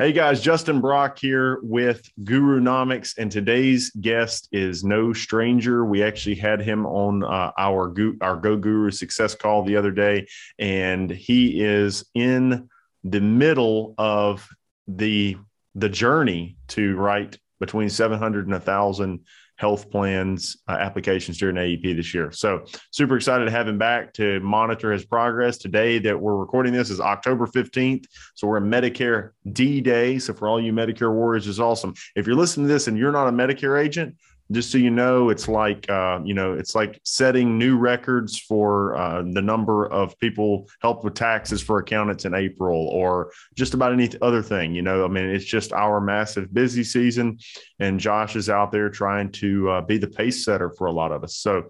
Hey guys, Justin Brock here with Gurunomics, and today's guest is no stranger. We actually had him on uh, our our Go Guru Success Call the other day, and he is in the middle of the the journey to write between 700 and 1000 health plans uh, applications during AEP this year. So super excited to have him back to monitor his progress. Today that we're recording this is October 15th. So we're in Medicare D Day. So for all you Medicare warriors is awesome. If you're listening to this and you're not a Medicare agent, just so you know, it's like uh, you know, it's like setting new records for uh, the number of people helped with taxes for accountants in April, or just about any other thing. You know, I mean, it's just our massive busy season, and Josh is out there trying to uh, be the pace setter for a lot of us. So,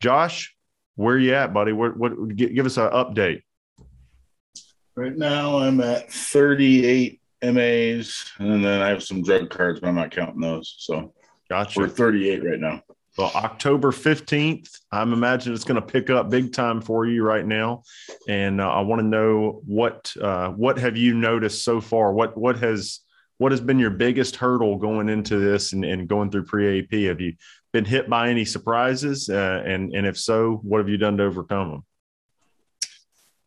Josh, where you at, buddy? What, what give us an update? Right now, I'm at 38 MAs, and then I have some drug cards, but I'm not counting those. So Gotcha. We're 38 right now. Well, October 15th, I'm imagining it's going to pick up big time for you right now. And uh, I want to know what uh, what have you noticed so far? What what has what has been your biggest hurdle going into this and, and going through pre-AEP? Have you been hit by any surprises? Uh, and and if so, what have you done to overcome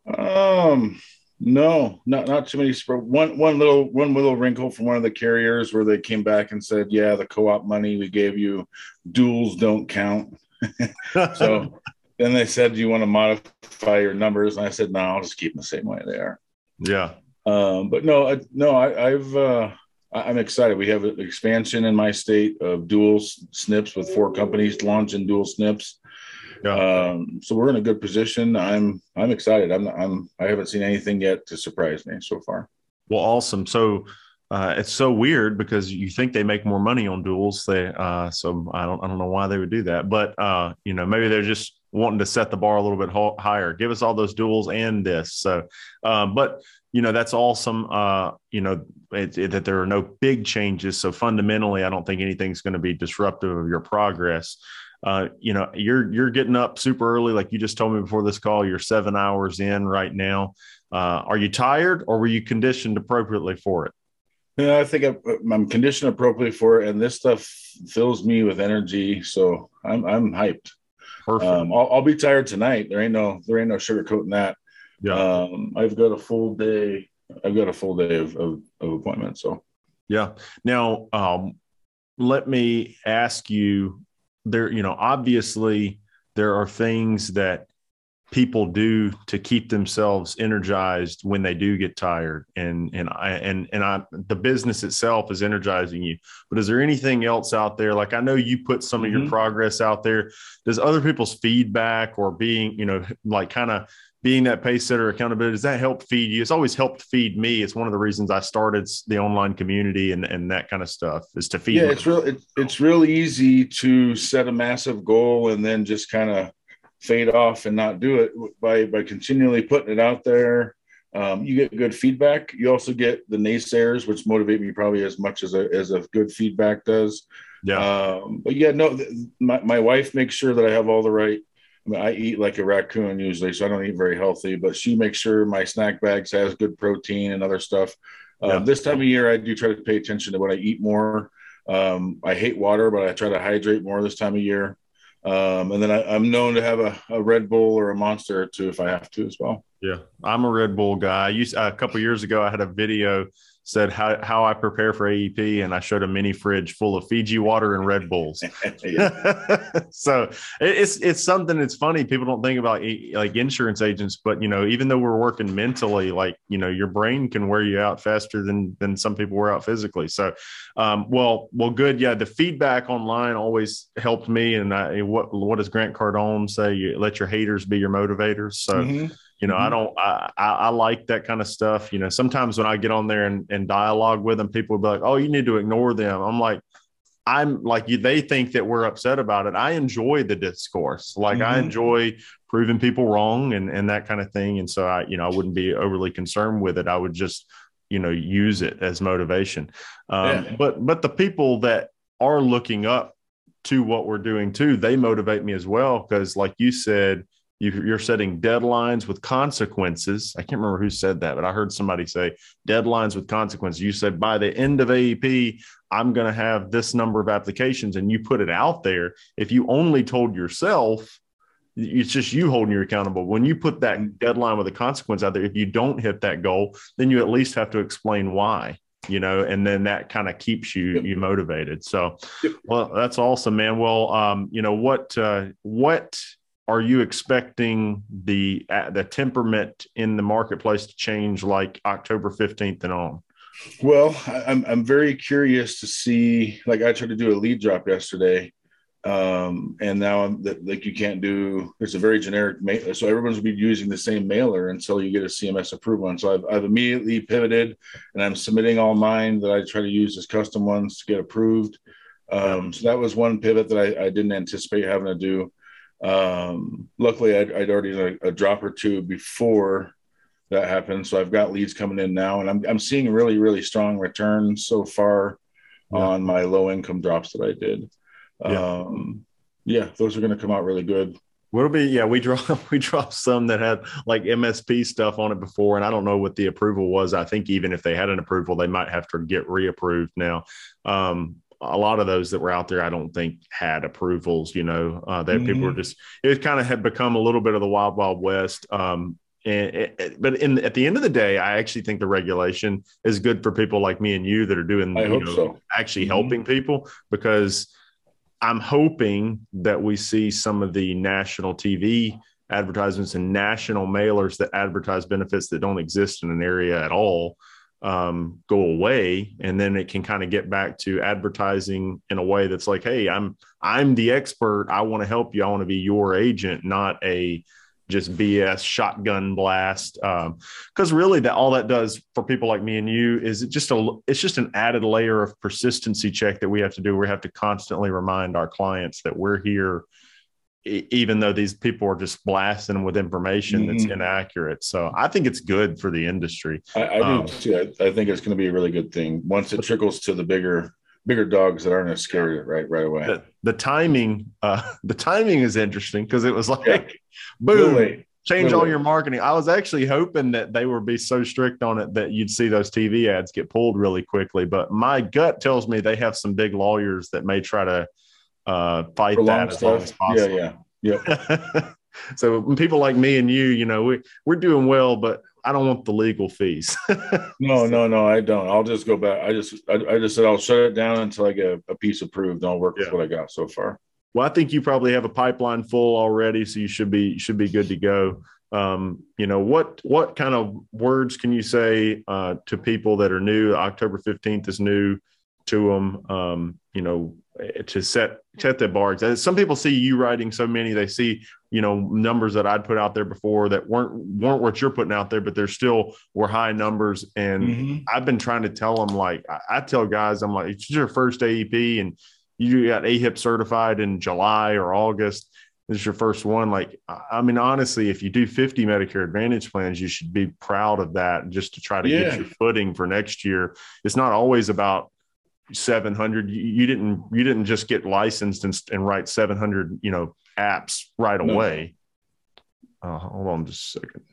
them? Um, no, not not too many. One one little one little wrinkle from one of the carriers where they came back and said, "Yeah, the co-op money we gave you, duals don't count." so then they said, "Do you want to modify your numbers?" And I said, "No, I'll just keep them the same way they are." Yeah. Um, but no, I, no, I, I've uh, I'm excited. We have an expansion in my state of dual SNPs with four companies launching dual SNPs. Yeah. Um, so we're in a good position. I'm I'm excited. I'm I'm I haven't seen anything yet to surprise me so far. Well, awesome. So uh, it's so weird because you think they make more money on duals. They uh, so I don't I don't know why they would do that, but uh, you know maybe they're just wanting to set the bar a little bit ho- higher. Give us all those duals and this. So, um, but you know that's awesome. Uh, you know it, it, that there are no big changes. So fundamentally, I don't think anything's going to be disruptive of your progress uh, you know, you're you're getting up super early, like you just told me before this call. You're seven hours in right now. Uh, are you tired, or were you conditioned appropriately for it? Yeah, I think I'm, I'm conditioned appropriately for it, and this stuff fills me with energy. So I'm I'm hyped. Perfect. Um, I'll, I'll, be tired tonight. There ain't no there ain't no sugarcoating that. Yeah. Um, I've got a full day. I've got a full day of of, of appointments. So. Yeah. Now, um, let me ask you there, you know, obviously there are things that people do to keep themselves energized when they do get tired. And and I and and I the business itself is energizing you. But is there anything else out there? Like I know you put some of your mm-hmm. progress out there. Does other people's feedback or being you know like kind of being that pace setter accountability does that help feed you? It's always helped feed me. It's one of the reasons i started the online community and, and that kind of stuff is to feed yeah it's real it, it's real easy to set a massive goal and then just kind of fade off and not do it by by continually putting it out there. Um, you get good feedback. You also get the naysayers which motivate me probably as much as a, as a good feedback does. Yeah. Um, but yeah no my, my wife makes sure that i have all the right I, mean, I eat like a raccoon usually, so I don't eat very healthy. But she makes sure my snack bags has good protein and other stuff. Um, yeah. this time of year, I do try to pay attention to what I eat more. Um, I hate water, but I try to hydrate more this time of year. Um, and then I, am known to have a, a, Red Bull or a Monster or two if I have to as well. Yeah, I'm a Red Bull guy. I used a couple years ago. I had a video said how, how I prepare for AEP, and I showed a mini fridge full of Fiji water and Red Bulls. so it's it's something that's funny. People don't think about like insurance agents, but you know, even though we're working mentally, like you know, your brain can wear you out faster than than some people wear out physically. So, um, well, well, good. Yeah, the feedback online always helped me. And I, what what does Grant Cardone say? You let your haters be your motivators. So. Mm-hmm you know, mm-hmm. I don't, I, I, I, like that kind of stuff. You know, sometimes when I get on there and, and dialogue with them, people will be like, oh, you need to ignore them. I'm like, I'm like, you, they think that we're upset about it. I enjoy the discourse. Like, mm-hmm. I enjoy proving people wrong and, and that kind of thing. And so I, you know, I wouldn't be overly concerned with it. I would just, you know, use it as motivation. Um, yeah. But, but the people that are looking up to what we're doing too, they motivate me as well. Cause like you said, you, are setting deadlines with consequences. I can't remember who said that, but I heard somebody say deadlines with consequences. You said by the end of AEP, I'm going to have this number of applications, and you put it out there. If you only told yourself, it's just you holding you accountable. When you put that deadline with a consequence out there, if you don't hit that goal, then you at least have to explain why you know, and then that kind of keeps you you motivated. So, well, that's awesome, man. Well, um, you know what uh, what are you expecting the uh, the temperament in the marketplace to change like October 15th and on? Well, I'm I'm very curious to see. Like I tried to do a lead drop yesterday, um, and now I'm like you can't do. It's a very generic mailer, so everyone's be using the same mailer until you get a CMS approval. And so I've I've immediately pivoted, and I'm submitting all mine that I try to use as custom ones to get approved. Um, so that was one pivot that I, I didn't anticipate having to do. Um, luckily, I'd, I'd already done a, a, drop or two before that happened, so I've got leads coming in now, and I'm I'm seeing really really strong returns so far yeah. on my low income drops that I did. Yeah, um, yeah those are going to come out really good. What'll be yeah we dropped we dropped some that had like MSP stuff on it before, and I don't know what the approval was. I think even if they had an approval, they might have to get reapproved now. Um, a lot of those that were out there, I don't think had approvals. You know, uh, that mm-hmm. people were mm-hmm. just it kind of had become a little bit of the wild wild west. Um, and it, but in at the end of the day, I actually think the regulation is good for people like me and you that are doing, I you know, so. actually mm-hmm. helping people because I'm hoping that we see some of the national TV advertisements and national mailers that advertise benefits that don't exist in an area at all um, go away and then it can kind of get back to advertising in a way that's like hey i'm i'm the expert. I want to help you. I want to be your agent not a just bs shotgun blast. Because um, really that all that does for people like me and you is it just a it's just an added layer of persistency check that we have to do. We have to constantly remind our clients that we're here even though these people are just blasting them with information mm-hmm. that's inaccurate. So I think it's good for the industry. I, I um, do too. I, I, think it's going to be a really good thing once it trickles to the bigger bigger dogs that aren't as scary right right away. The, the timing, uh, the timing is interesting because it was like, yeah. boom. Change all your marketing. I was actually hoping that they would be so strict on it that you'd see those TV ads get pulled really quickly. But my gut tells me they have some big lawyers that may try to uh, fight that as long as possible. Yeah, yeah, yeah. so people like me and you, you know, we we're doing well, but I don't want the legal fees. no, no, no, I don't. I'll just go back. I just, I, I just said I'll shut it down until I get a, piece approved. I'll work yeah. with what I got so far. Well, I think you probably have a pipeline full already, so you should be should be good to go. Um, you know what what kind of words can you say uh, to people that are new? October fifteenth is new to them. Um, you know, to set set the bar. Some people see you writing so many, they see you know numbers that I'd put out there before that weren't weren't what you're putting out there, but they're still were high numbers. And mm-hmm. I've been trying to tell them like I, I tell guys, I'm like, it's your first AEP and you got AHIP certified in July or August. This is your first one. Like, I mean, honestly, if you do 50 Medicare Advantage plans, you should be proud of that just to try to yeah. get your footing for next year. It's not always about 700 you didn't you didn't just get licensed and, and write 700 you know apps right no. away. Uh, hold on just a second.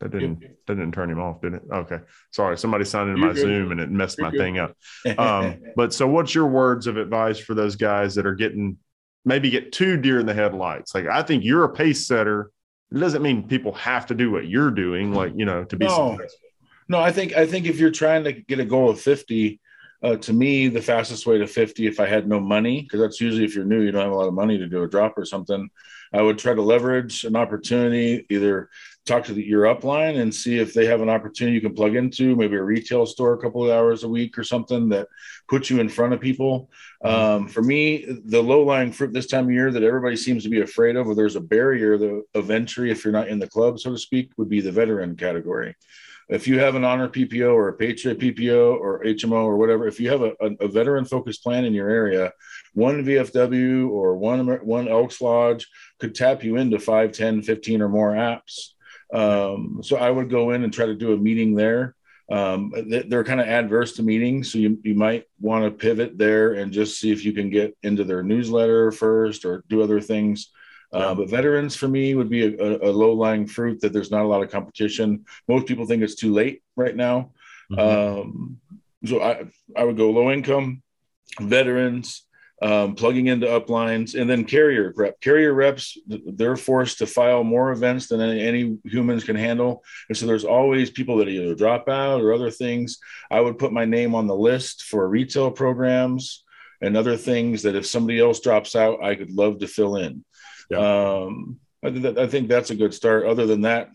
That didn't that didn't turn him off did it? Okay. Sorry somebody signed into my good. zoom and it messed You're my good. thing up. Um, but so what's your words of advice for those guys that are getting maybe get too deer in the headlights? Like i think you're a pace setter. It doesn't mean people have to do what you're doing like you know to be no. successful. No i think i think if you're trying to get a goal of 50 uh, to me, the fastest way to 50, if I had no money, because that's usually if you're new, you don't have a lot of money to do a drop or something, I would try to leverage an opportunity, either talk to the, your upline and see if they have an opportunity you can plug into, maybe a retail store a couple of hours a week or something that puts you in front of people. Um, for me, the low lying fruit this time of year that everybody seems to be afraid of, or there's a barrier the, of entry if you're not in the club, so to speak, would be the veteran category if you have an honor PPO or a Patriot PPO or HMO or whatever, if you have a, a, a veteran focused plan in your area, one VFW or one, one Elks Lodge could tap you into 5, 10, 15 or more apps. Um, so I would go in and try to do a meeting there. Um, they're kind of adverse to meetings. So you, you might want to pivot there and just see if you can get into their newsletter first or do other things Uh, but veterans for me would be a, a low lying fruit that there's not a lot of competition. Most people think it's too late right now. Mm-hmm. Um, so I, I would go low income, veterans, um, plugging into uplines, and then carrier rep. Carrier reps, they're forced to file more events than any, any, humans can handle. And so there's always people that either drop out or other things. I would put my name on the list for retail programs and other things that if somebody else drops out, I could love to fill in. Yeah. Um, I, I, think that's a good start. Other than that,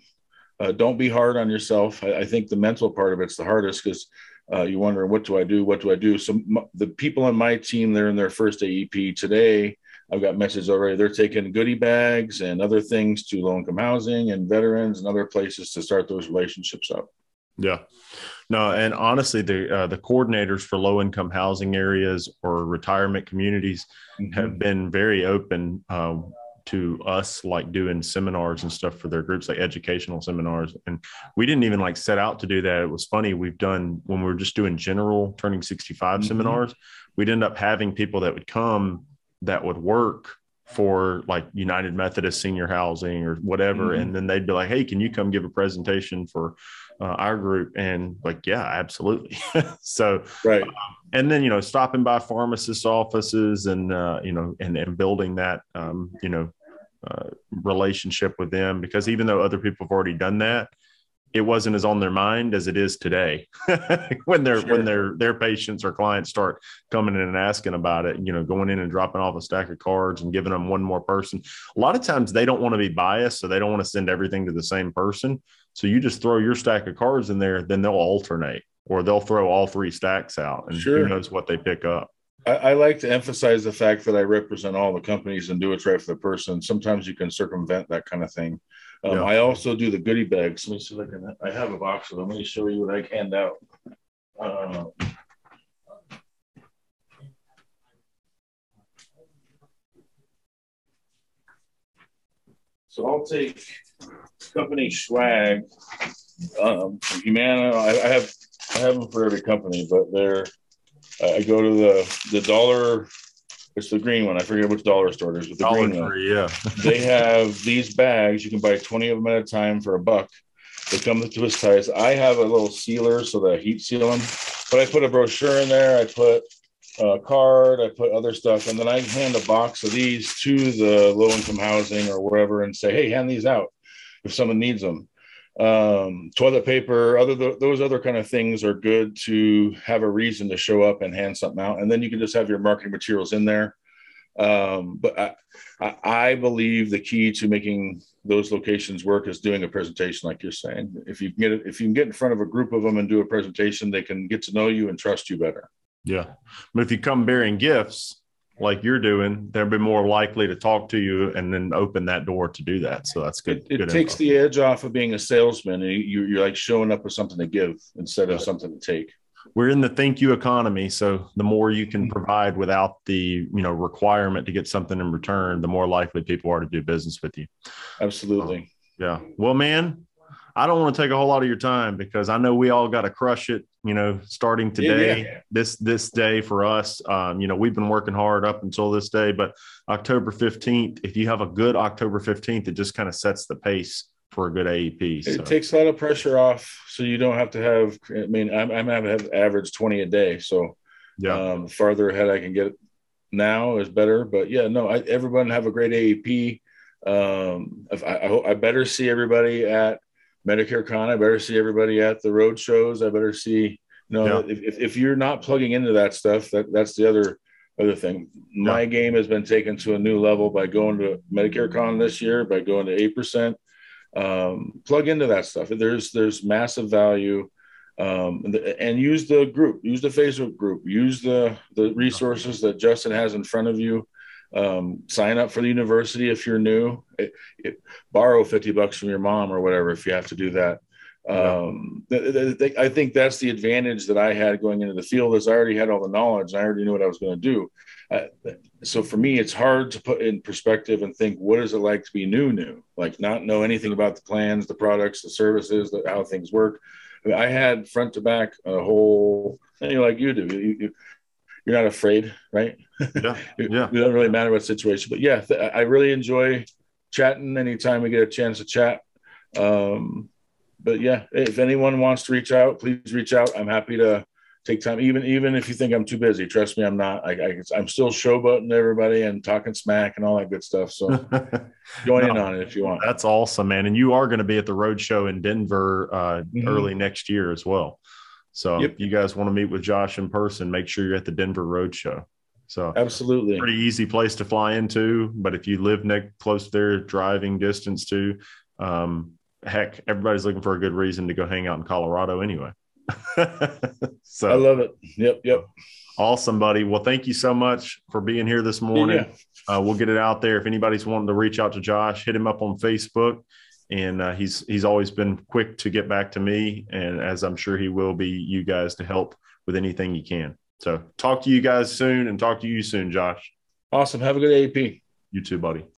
uh, don't be hard on yourself. I, I think the mental part of it's the hardest because uh, you wonder what do I do? What do I do? So m- the people on my team, they're in their first AEP today. I've got messages already. They're taking goodie bags and other things to low income housing and veterans and other places to start those relationships up. Yeah, no, and honestly, the uh, the coordinators for low income housing areas or retirement communities mm-hmm. have been very open. Uh, to us like doing seminars and stuff for their groups like educational seminars and we didn't even like set out to do that it was funny we've done when we were just doing general turning 65 mm-hmm. seminars we'd end up having people that would come that would work for like united methodist senior housing or whatever mm-hmm. and then they'd be like hey can you come give a presentation for uh, our group and like yeah absolutely. So right. um, and then you know stopping by pharmacists offices and uh, you know and, and building that um, you know uh, relationship with them because even though other people have already done that it wasn't as on their mind as it is today. When their sure. when their their patients or clients start coming in and asking about it you know going in and dropping off a stack of cards and giving them one more person a lot of times they don't want to be biased so they don't want to send everything to the same person so you just throw your stack of cards in there then they'll alternate or they'll throw all three stacks out and sure. who knows what they pick up I, I, like to emphasize the fact that I represent all the companies and do what's right for the person. Sometimes you can circumvent that kind of thing. Um, yeah. I also do the goodie bags. Let me see if I can. I have a box of them. Let me show you what I hand out. Uh, so I'll take company swag. Um, Humana, I, I have I have them for every company, but they're I go to the the dollar it's the green one. I forget which dollar store it is, but the dollar green one. Yeah. they have these bags. You can buy 20 of them at a time for a buck. They come with twist ties. I have a little sealer so that I heat seal them. But I put a brochure in there. I put a card. I put other stuff, and then I hand a box of these to the low income housing or wherever, and say, "Hey, hand these out if someone needs them." um, toilet paper, other th- those other kind of things are good to have a reason to show up and hand something out, and then you can just have your marketing materials in there. Um, but I, I, believe the key to making those locations work is doing a presentation, like you're saying. If you get if you can get in front of a group of them and do a presentation, they can get to know you and trust you better. Yeah, but if you come bearing gifts, like you're doing, they'll be more likely to talk to you and then open that door to do that. So that's good. It, it good takes info. the edge off of being a salesman. And you, are like showing up with something to give instead of something to take. We're in the thank you economy. So the more you can mm-hmm. provide without the, you know, requirement to get something in return, the more likely people are to do business with you. Absolutely. yeah. Well, man, I don't want to take a whole lot of your time because I know we all got to crush it. You know, starting today, yeah, yeah. this this day for us. Um, you know, we've been working hard up until this day, but October fifteenth. If you have a good October fifteenth, it just kind of sets the pace for a good AEP. So. It takes a lot of pressure off, so you don't have to have. I mean, I'm I'm have average twenty a day, so yeah, um, farther ahead I can get now is better. But yeah, no, I, everyone have a great AEP. Um, I, I, I better see everybody at Medicare Con. I better see everybody at the road shows. I better see, you know, yeah. if, if you're not plugging into that stuff, that that's the other other thing. My yeah. game has been taken to a new level by going to Medicare Con this year, by going to eight percent. Um, plug into that stuff. There's there's massive value, um, and, and, use the group, use the Facebook group, use the the resources that Justin has in front of you um, sign up for the university if you're new. It, it, borrow 50 bucks from your mom or whatever if you have to do that. Um, th- th- th- i think that's the advantage that i had going into the field is i already had all the knowledge. And i already knew what i was going to do so for me it's hard to put in perspective and think what is it like to be new new? Like not know anything about the plans the products the services the, how things work. I, mean, I had front to back a whole thing like you do. You, you, you're not afraid, right? Yeah, yeah. it doesn't really matter what situation, but yeah, th- I really enjoy chatting anytime we get a chance to chat. Um, but yeah, if anyone wants to reach out, please reach out. I'm happy to take time, even even if you think I'm too busy. Trust me, I'm not. I, I am still showboating everybody and talking smack and all that good stuff. So join no, in on it if you want. That's awesome, man. And you are going to be at the road show in Denver uh, mm-hmm. early next year as well. So yep. if you guys want to meet with Josh in person, make sure you're at the Denver Road Show. So absolutely pretty easy place to fly into. But if you live next close there, driving distance to, um, heck, everybody's looking for a good reason to go hang out in Colorado anyway. so I love it. Yep, yep. Awesome, buddy. Well, thank you so much for being here this morning. Yeah. Uh, we'll get it out there. If anybody's wanting to reach out to Josh, hit him up on Facebook. And uh, he's he's always been quick to get back to me, and as I'm sure he will be, you guys to help with anything you can. So talk to you guys soon, and talk to you soon, Josh. Awesome. Have a good AEP. You too, buddy.